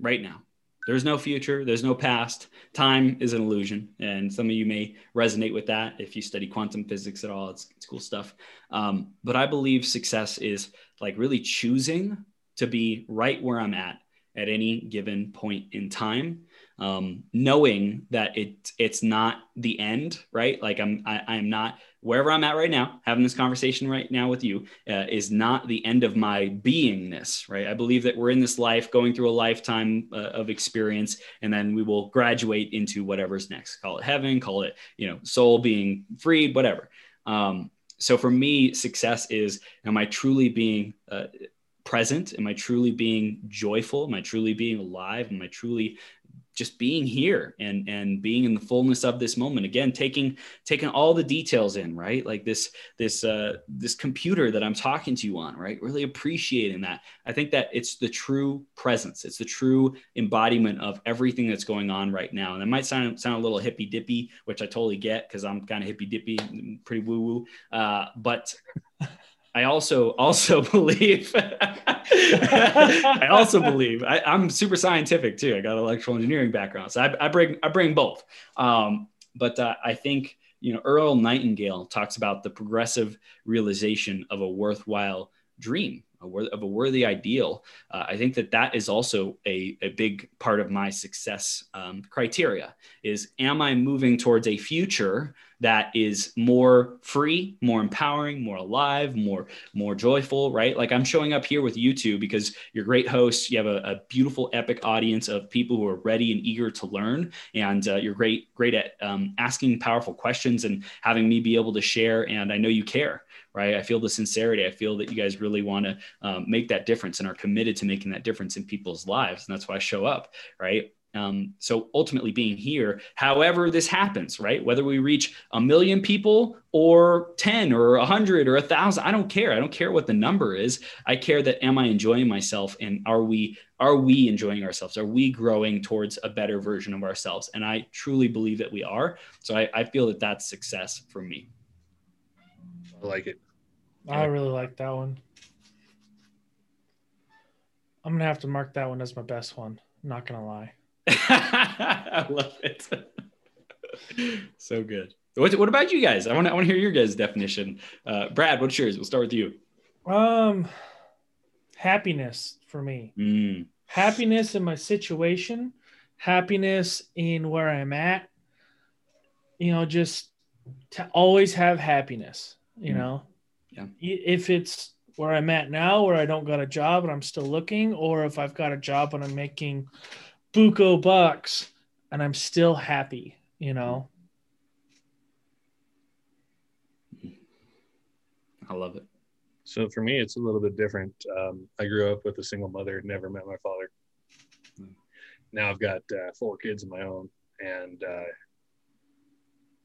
Right now. There's no future, there's no past. Time is an illusion. And some of you may resonate with that if you study quantum physics at all. It's, it's cool stuff. Um, but I believe success is like really choosing to be right where I'm at at any given point in time um, knowing that it it's not the end, right? Like I'm I, I'm not wherever I'm at right now, having this conversation right now with you uh, is not the end of my beingness, right? I believe that we're in this life going through a lifetime uh, of experience, and then we will graduate into whatever's next. Call it heaven, call it you know soul being freed, whatever. Um, so for me, success is: am I truly being uh, present? Am I truly being joyful? Am I truly being alive? Am I truly just being here and and being in the fullness of this moment again taking taking all the details in right like this this uh this computer that i'm talking to you on right really appreciating that i think that it's the true presence it's the true embodiment of everything that's going on right now and it might sound sound a little hippy dippy which i totally get because i'm kind of hippy dippy pretty woo woo uh, but I also also believe I also believe I, am super scientific too. I got an electrical engineering background, so I, I bring I bring both. Um, but uh, I think you know Earl Nightingale talks about the progressive realization of a worthwhile dream of a worthy ideal. Uh, I think that that is also a, a big part of my success um, criteria is am I moving towards a future that is more free, more empowering, more alive, more, more joyful, right? Like I'm showing up here with you two because you're great hosts. You have a, a beautiful, epic audience of people who are ready and eager to learn. And uh, you're great, great at um, asking powerful questions and having me be able to share. And I know you care right? I feel the sincerity. I feel that you guys really want to um, make that difference and are committed to making that difference in people's lives. And that's why I show up, right? Um, so ultimately being here, however this happens, right? Whether we reach a million people or 10 or a hundred or a thousand, I don't care. I don't care what the number is. I care that am I enjoying myself and are we, are we enjoying ourselves? Are we growing towards a better version of ourselves? And I truly believe that we are. So I, I feel that that's success for me. I like it. I really like that one. I'm gonna have to mark that one as my best one. I'm not gonna lie. I love it. so good. What, what about you guys? I want to I want to hear your guys' definition. Uh, Brad, what's yours? We'll start with you. Um, happiness for me. Mm. Happiness in my situation. Happiness in where I'm at. You know, just to always have happiness. You mm. know, yeah. If it's where I'm at now, where I don't got a job and I'm still looking, or if I've got a job and I'm making buco bucks and I'm still happy, you know. I love it. So for me, it's a little bit different. Um, I grew up with a single mother, never met my father. Now I've got uh, four kids of my own, and uh,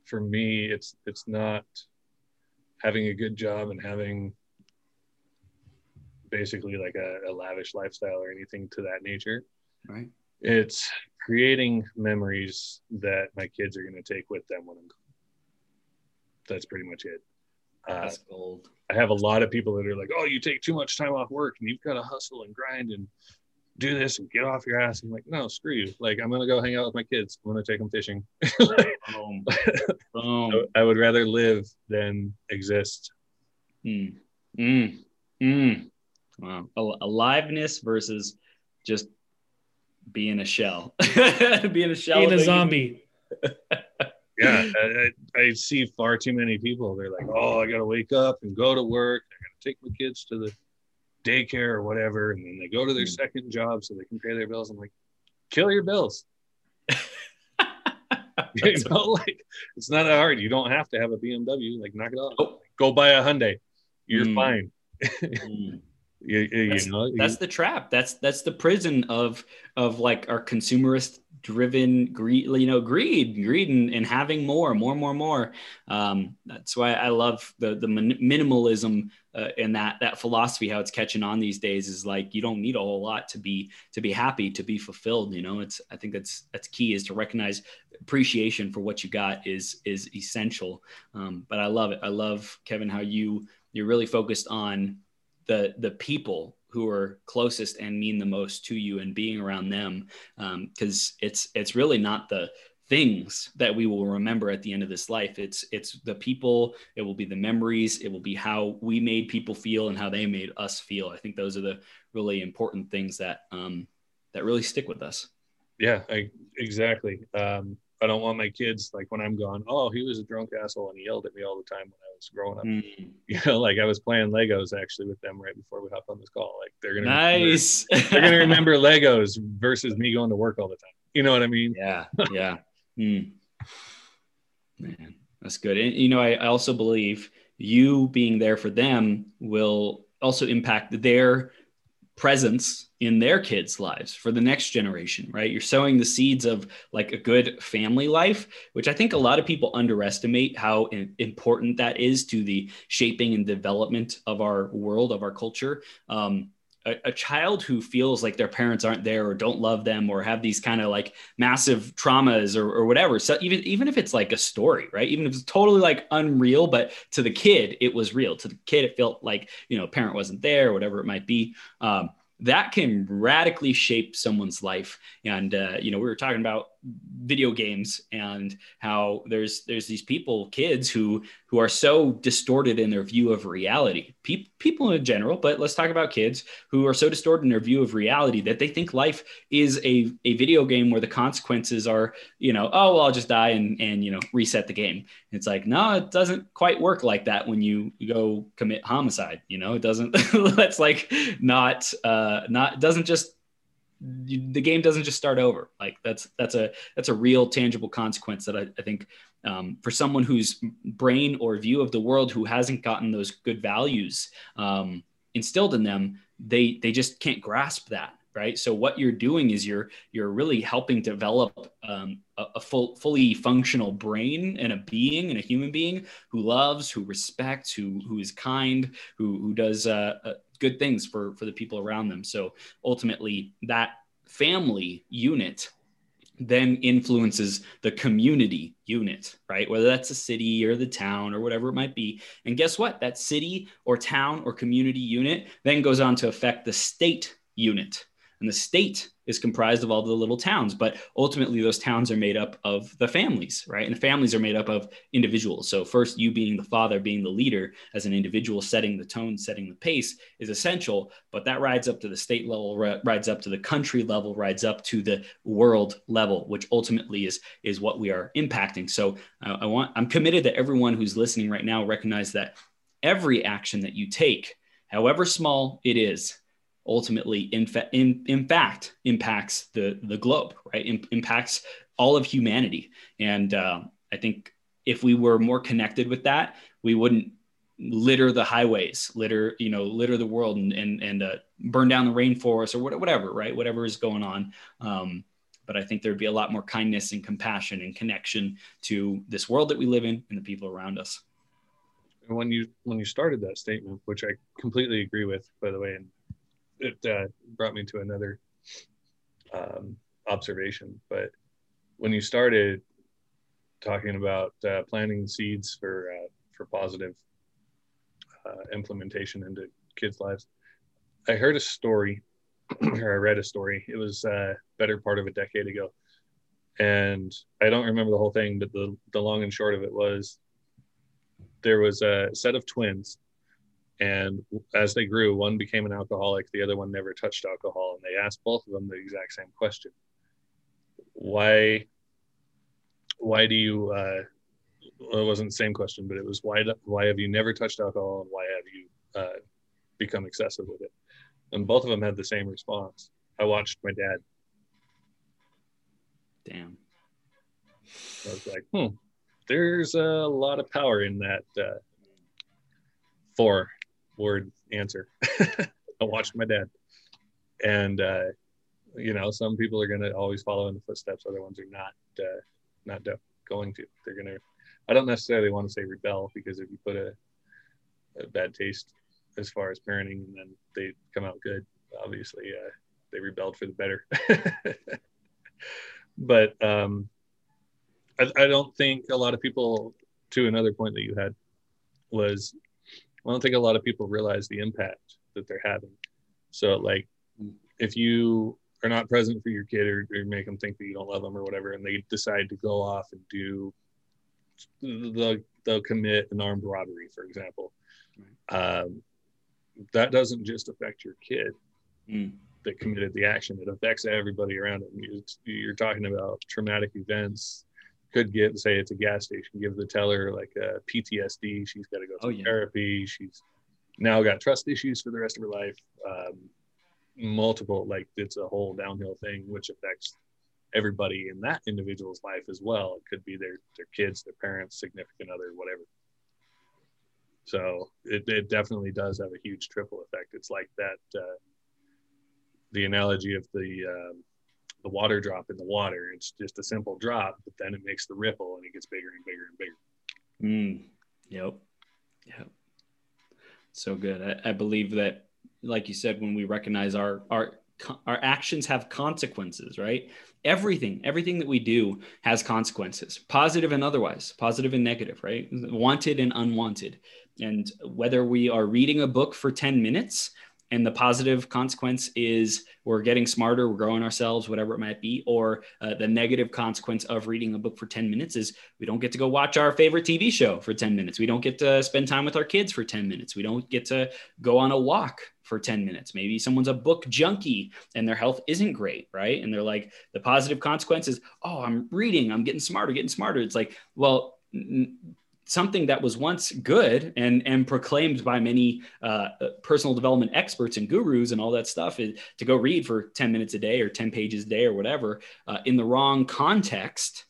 for me, it's it's not having a good job and having basically like a, a, lavish lifestyle or anything to that nature. Right. It's creating memories that my kids are going to take with them when I'm gone. That's pretty much it. Uh, That's gold. I have a lot of people that are like, "Oh, you take too much time off work, and you've got to hustle and grind and do this and get off your ass." I'm like, "No, screw you! Like, I'm gonna go hang out with my kids. I'm gonna take them fishing." Boom. Boom. I would rather live than exist. Mm. Mm. Mm. Wow. Aliveness versus just being a shell. being a shell. Being a zombie. yeah. I, I, see far too many people. They're like, oh, I got to wake up and go to work. I got to take my kids to the daycare or whatever. And then they go to their mm. second job so they can pay their bills. I'm like, kill your bills. you know, like it's not that hard. You don't have to have a BMW. Like knock it off. Oh. Go buy a Hyundai. You're mm. fine. mm. You, you, that's, know, that's the trap. That's that's the prison of of like our consumerist driven greed, you know, greed, greed, and, and having more, more, more, more. Um, that's why I love the the minimalism uh, and that that philosophy. How it's catching on these days is like you don't need a whole lot to be to be happy, to be fulfilled. You know, it's I think that's that's key is to recognize appreciation for what you got is is essential. Um, but I love it. I love Kevin how you you're really focused on the the people who are closest and mean the most to you and being around them because um, it's it's really not the things that we will remember at the end of this life. It's it's the people it will be the memories it will be how we made people feel and how they made us feel. I think those are the really important things that um that really stick with us. Yeah I, exactly. Um I don't want my kids like when I'm gone. Oh, he was a drunk asshole and he yelled at me all the time when I was growing up. Mm. You know, like I was playing Legos actually with them right before we hop on this call. Like they're gonna nice. Remember, they're gonna remember Legos versus me going to work all the time. You know what I mean? Yeah, yeah. mm. Man, that's good. And you know, I, I also believe you being there for them will also impact their presence in their kids' lives for the next generation, right? You're sowing the seeds of like a good family life, which I think a lot of people underestimate how important that is to the shaping and development of our world, of our culture. Um, a, a, child who feels like their parents aren't there or don't love them or have these kind of like massive traumas or, or whatever. So even even if it's like a story, right? Even if it's totally like unreal, but to the kid it was real. To the kid it felt like you know parent wasn't there, or whatever it might be. Um, that can radically shape someone's life. And uh, you know, we were talking about video games and how there's there's these people, kids who who are so distorted in their view of reality. Pe- people in general, but let's talk about kids who are so distorted in their view of reality that they think life is a, a video game where the consequences are, you know, oh well, I'll just die and and you know reset the game. It's like no, it doesn't quite work like that when you, go commit homicide. You know, it doesn't. that's like not uh, not doesn't just the game doesn't just start over. Like that's that's a that's a real tangible consequence that I, I think um, for someone whose brain or view of the world who hasn't gotten those good values um, instilled in them, they they just can't grasp that right so what you're doing is you're you're really helping develop um, a, a, full fully functional brain and a being and a human being who loves who respects who who is kind who who does uh, uh, good things for for the people around them so ultimately that family unit then influences the community unit, right? Whether that's the city or the town or whatever it might be. And guess what? That city or town or community unit then goes on to affect the state unit. And the state is comprised of all the little towns, but ultimately those towns are made up of the families, right? And the families are made up of individuals. So first, you being the father, being the leader as an individual, setting the tone, setting the pace is essential. But that rides up to the state level, rides up to the country level, rides up to the world level, which ultimately is is what we are impacting. So uh, I want I'm committed that everyone who's listening right now recognize that every action that you take, however small it is, ultimately in, fa- in, in fact impacts the the globe right? Impacts all of humanity. And uh, i think if we were more connected with that we wouldn't litter the highways litter you know litter the world and and, and uh, burn down the rainforest or whatever right? Whatever is going on. Um, but i think there'd be a lot more kindness and compassion and connection to this world that we live in and the people around us. When you when you started that statement which i completely agree with by the way and it uh, brought me to another um, observation. But when you started talking about uh, planting seeds for uh, for positive uh, implementation into kids' lives, I heard a story, or I read a story. It was a uh, better part of a decade ago, and I don't remember the whole thing, but the the long and short of it was there was a set of twins and as they grew, one became an alcoholic, the other one never touched alcohol. And they asked both of them the exact same question Why, why do you, uh, well, it wasn't the same question, but it was why, why have you never touched alcohol and why have you uh, become excessive with it? And both of them had the same response. I watched my dad. Damn. I was like, hmm, there's a lot of power in that uh, four word answer. I watched my dad. And, uh, you know, some people are going to always follow in the footsteps. Other ones are not, uh, not going to. They're going to, I don't necessarily want to say rebel because if you put a, a bad taste as far as parenting and then they come out good, obviously uh, they rebelled for the better. but um, I, I don't think a lot of people, to another point that you had, was I don't think a lot of people realize the impact that they're having. So, like, if you are not present for your kid or, or make them think that you don't love them or whatever, and they decide to go off and do, they'll, they'll commit an armed robbery, for example. Um, that doesn't just affect your kid mm. that committed the action, it affects everybody around them. You're talking about traumatic events could get and say it's a gas station give the teller like a ptsd she's got to go through oh, yeah. therapy. She's now got trust issues for the rest of her life. Um, multiple like it's a whole downhill thing which affects everybody in that individual's life as well. It could be their their kids their parents significant other whatever. So it, it definitely does have a huge triple effect. It's like that uh, the analogy of the um, the water drop in the water. It's just a simple drop, but then it makes the ripple and it gets bigger and bigger and bigger. Mm. Yep. Yep. So good. I, I believe that like you said, when we recognize our our our actions have consequences, right? Everything, everything that we do has consequences, positive and otherwise, positive and negative, right? Wanted and unwanted. And whether we are reading a book for 10 minutes and the positive consequence is we're getting smarter we're growing ourselves whatever it might be or uh, the negative consequence of reading a book for 10 minutes is we don't get to go watch our favorite tv show for 10 minutes. We don't get to spend time with our kids for 10 minutes. We don't get to go on a walk for 10 minutes. Maybe someone's a book junkie and their health isn't great right? And they're like the positive consequence is oh i'm reading i'm getting smarter getting smarter. It's like well something that was once good and and proclaimed by many uh, personal development experts and gurus and all that stuff is to go read for 10 minutes a day or 10 pages a day or whatever uh, in the wrong context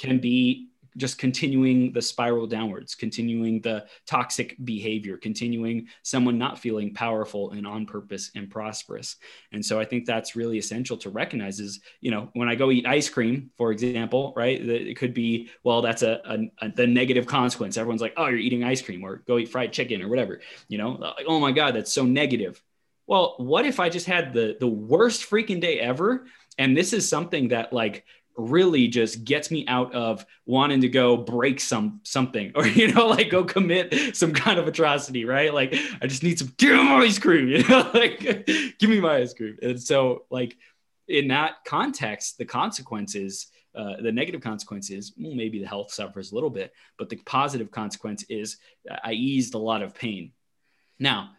can be just continuing the spiral downwards, continuing the toxic behavior, continuing someone not feeling powerful and on purpose and prosperous. And so I think that's really essential to recognize is, you know, when I go eat ice cream, for example, right, it could be, well, that's a, a, a the negative consequence. Everyone's like, oh, you're eating ice cream or go eat fried chicken or whatever, you know, like, oh my God, that's so negative. Well, what if I just had the the worst freaking day ever? And this is something that like really just gets me out of wanting to go break some something or you know like go commit some kind of atrocity right? Like i just need some damn ice cream you know like give me my ice cream. And so like in that context the consequences uh, the negative consequences well, maybe the health suffers a little bit but the positive consequence is i eased a lot of pain. Now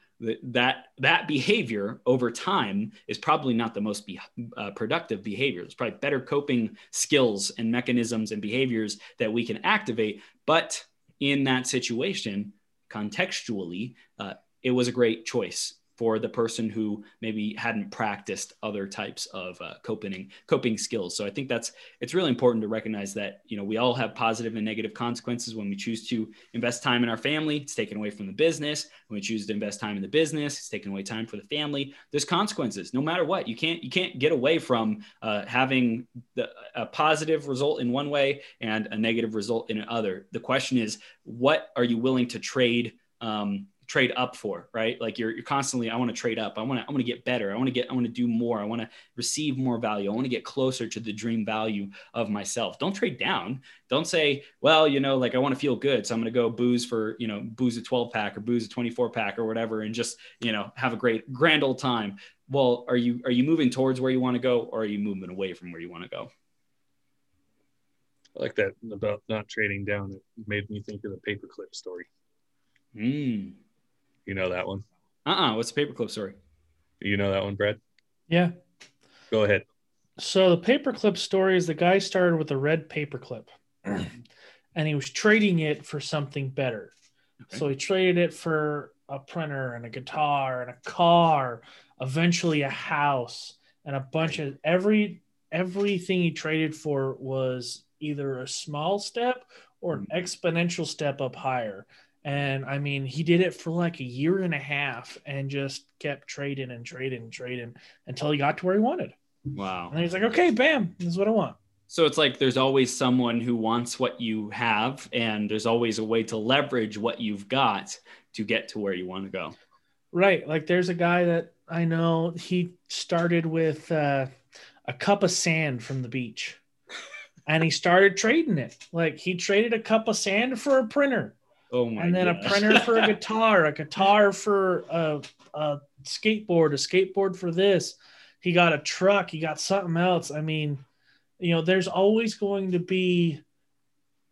that that behavior over time is probably not the most be, uh, productive behavior. It's probably better coping skills and mechanisms and behaviors that we can activate. But in that situation, contextually, uh, it was a great choice for the person who maybe hadn't practiced other types of uh, coping coping skills. So I think that's it's really important to recognize that you know we all have positive and negative consequences when we choose to invest time in our family. It's taken away from the business. When we choose to invest time in the business, it's taken away time for the family. There's consequences no matter what. You can't you can't get away from uh, having the, a positive result in one way and a negative result in another. The question is, what are you willing to trade? Um, trade up for, right? Like you're, you're constantly, I want to trade up. I want to, I want to get better. I want to get, I want to do more. I want to receive more value. I want to get closer to the dream value of myself. Don't trade down. Don't say, well, you know, like I want to feel good. So I'm going to go booze for, you know, booze a 12 pack or booze a 24 pack or whatever. And just, you know, have a great grand old time. Well, are you, are you moving towards where you want to go or are you moving away from where you want to go? I like that about not trading down. It made me think of the paperclip story. Mm. You know that one? Uh uh-uh. uh What's the paperclip story? You know that one, Brad? Yeah. Go ahead. So the paperclip story is the guy started with a red paperclip and he was trading it for something better. Okay. So he traded it for a printer and a guitar and a car, eventually a house and a bunch of every everything he traded for was either a small step or an mm. exponential step up higher. And I mean, he did it for like a year and a half and just kept trading and trading and trading until he got to where he wanted. Wow. And he's like, okay, bam, this is what I want. So it's like there's always someone who wants what you have, and there's always a way to leverage what you've got to get to where you want to go. Right. Like there's a guy that I know, he started with uh, a cup of sand from the beach and he started trading it. Like he traded a cup of sand for a printer Oh my! And then gosh. a printer for a guitar, a guitar for a, a skateboard, a skateboard for this. He got a truck. He got something else. I mean, you know, there's always going to be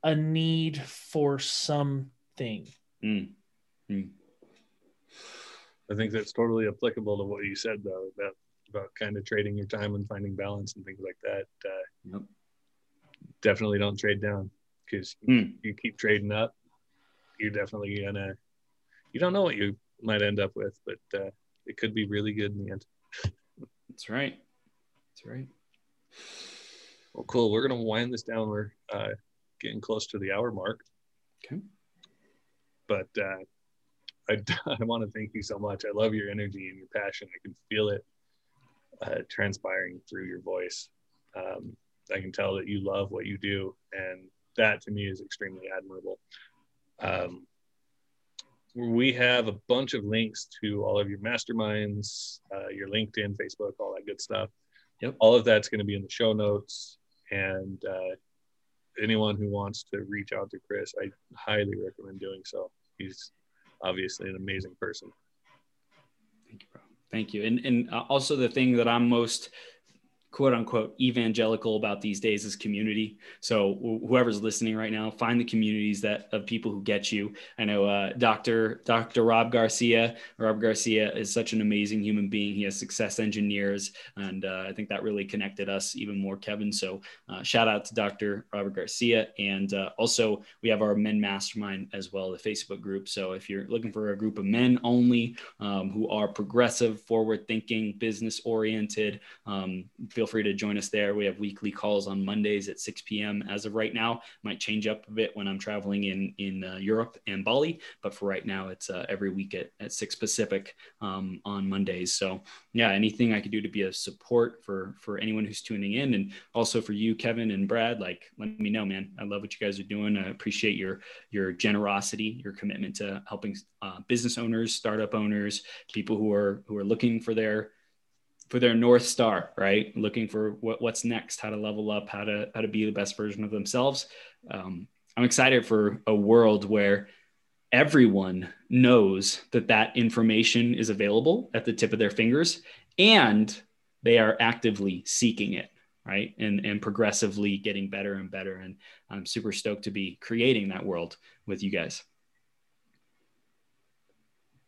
a need for something. Mm. Mm. I think that's totally applicable to what you said, though, about about kind of trading your time and finding balance and things like that. Uh, yep. Definitely don't trade down because mm. you keep trading up, you're definitely gonna you don't know what you might end up with, but uh, it could be really good in the end. That's right. That's right. Well, cool. We're gonna wind this down. We're uh, getting close to the hour mark. Okay. But uh, I, I want to thank you so much. I love your energy and your passion. I can feel it uh, transpiring through your voice. Um, I can tell that you love what you do, and that to me is extremely admirable. Um, we have a bunch of links to all of your masterminds, uh, your LinkedIn, Facebook, all that good stuff. Yep. All of that's going to be in the show notes. And uh, anyone who wants to reach out to Chris, I highly recommend doing so. He's obviously an amazing person. Thank you, bro. Thank you. And and uh, also the thing that I'm most quote unquote evangelical about these days is community. So whoever's listening right now, find the communities that of people who get you. I know uh, Dr. Dr. Rob Garcia. Rob Garcia is such an amazing human being. He has success engineers, and uh, I think that really connected us even more, Kevin. So uh, shout out to Dr. Robert Garcia, and uh, also we have our Men Mastermind as well, the Facebook group. So if you're looking for a group of men only um, who are progressive, forward-thinking, business-oriented, um, feel feel free to join us there. We have weekly calls on Mondays at 6 p.m. as of right now. Might change up a bit when I'm traveling in in uh, Europe and Bali, but for right now, it's uh, every week at, at 6 Pacific um, on Mondays. So yeah, anything I could do to be a support for for anyone who's tuning in, and also for you, Kevin and Brad, like let me know, man. I love what you guys are doing. I appreciate your your generosity, your commitment to helping uh, business owners, startup owners, people who are who are looking for their for their north star right? Looking for what, what's next how to level up how to how to be the best version of themselves. Um, i'm excited for a world where everyone knows that that information is available at the tip of their fingers and they are actively seeking it right? And and progressively getting better and better. And i'm super stoked to be creating that world with you guys